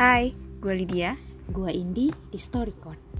Hai, gue Lydia. Gua Indi di StoryCon.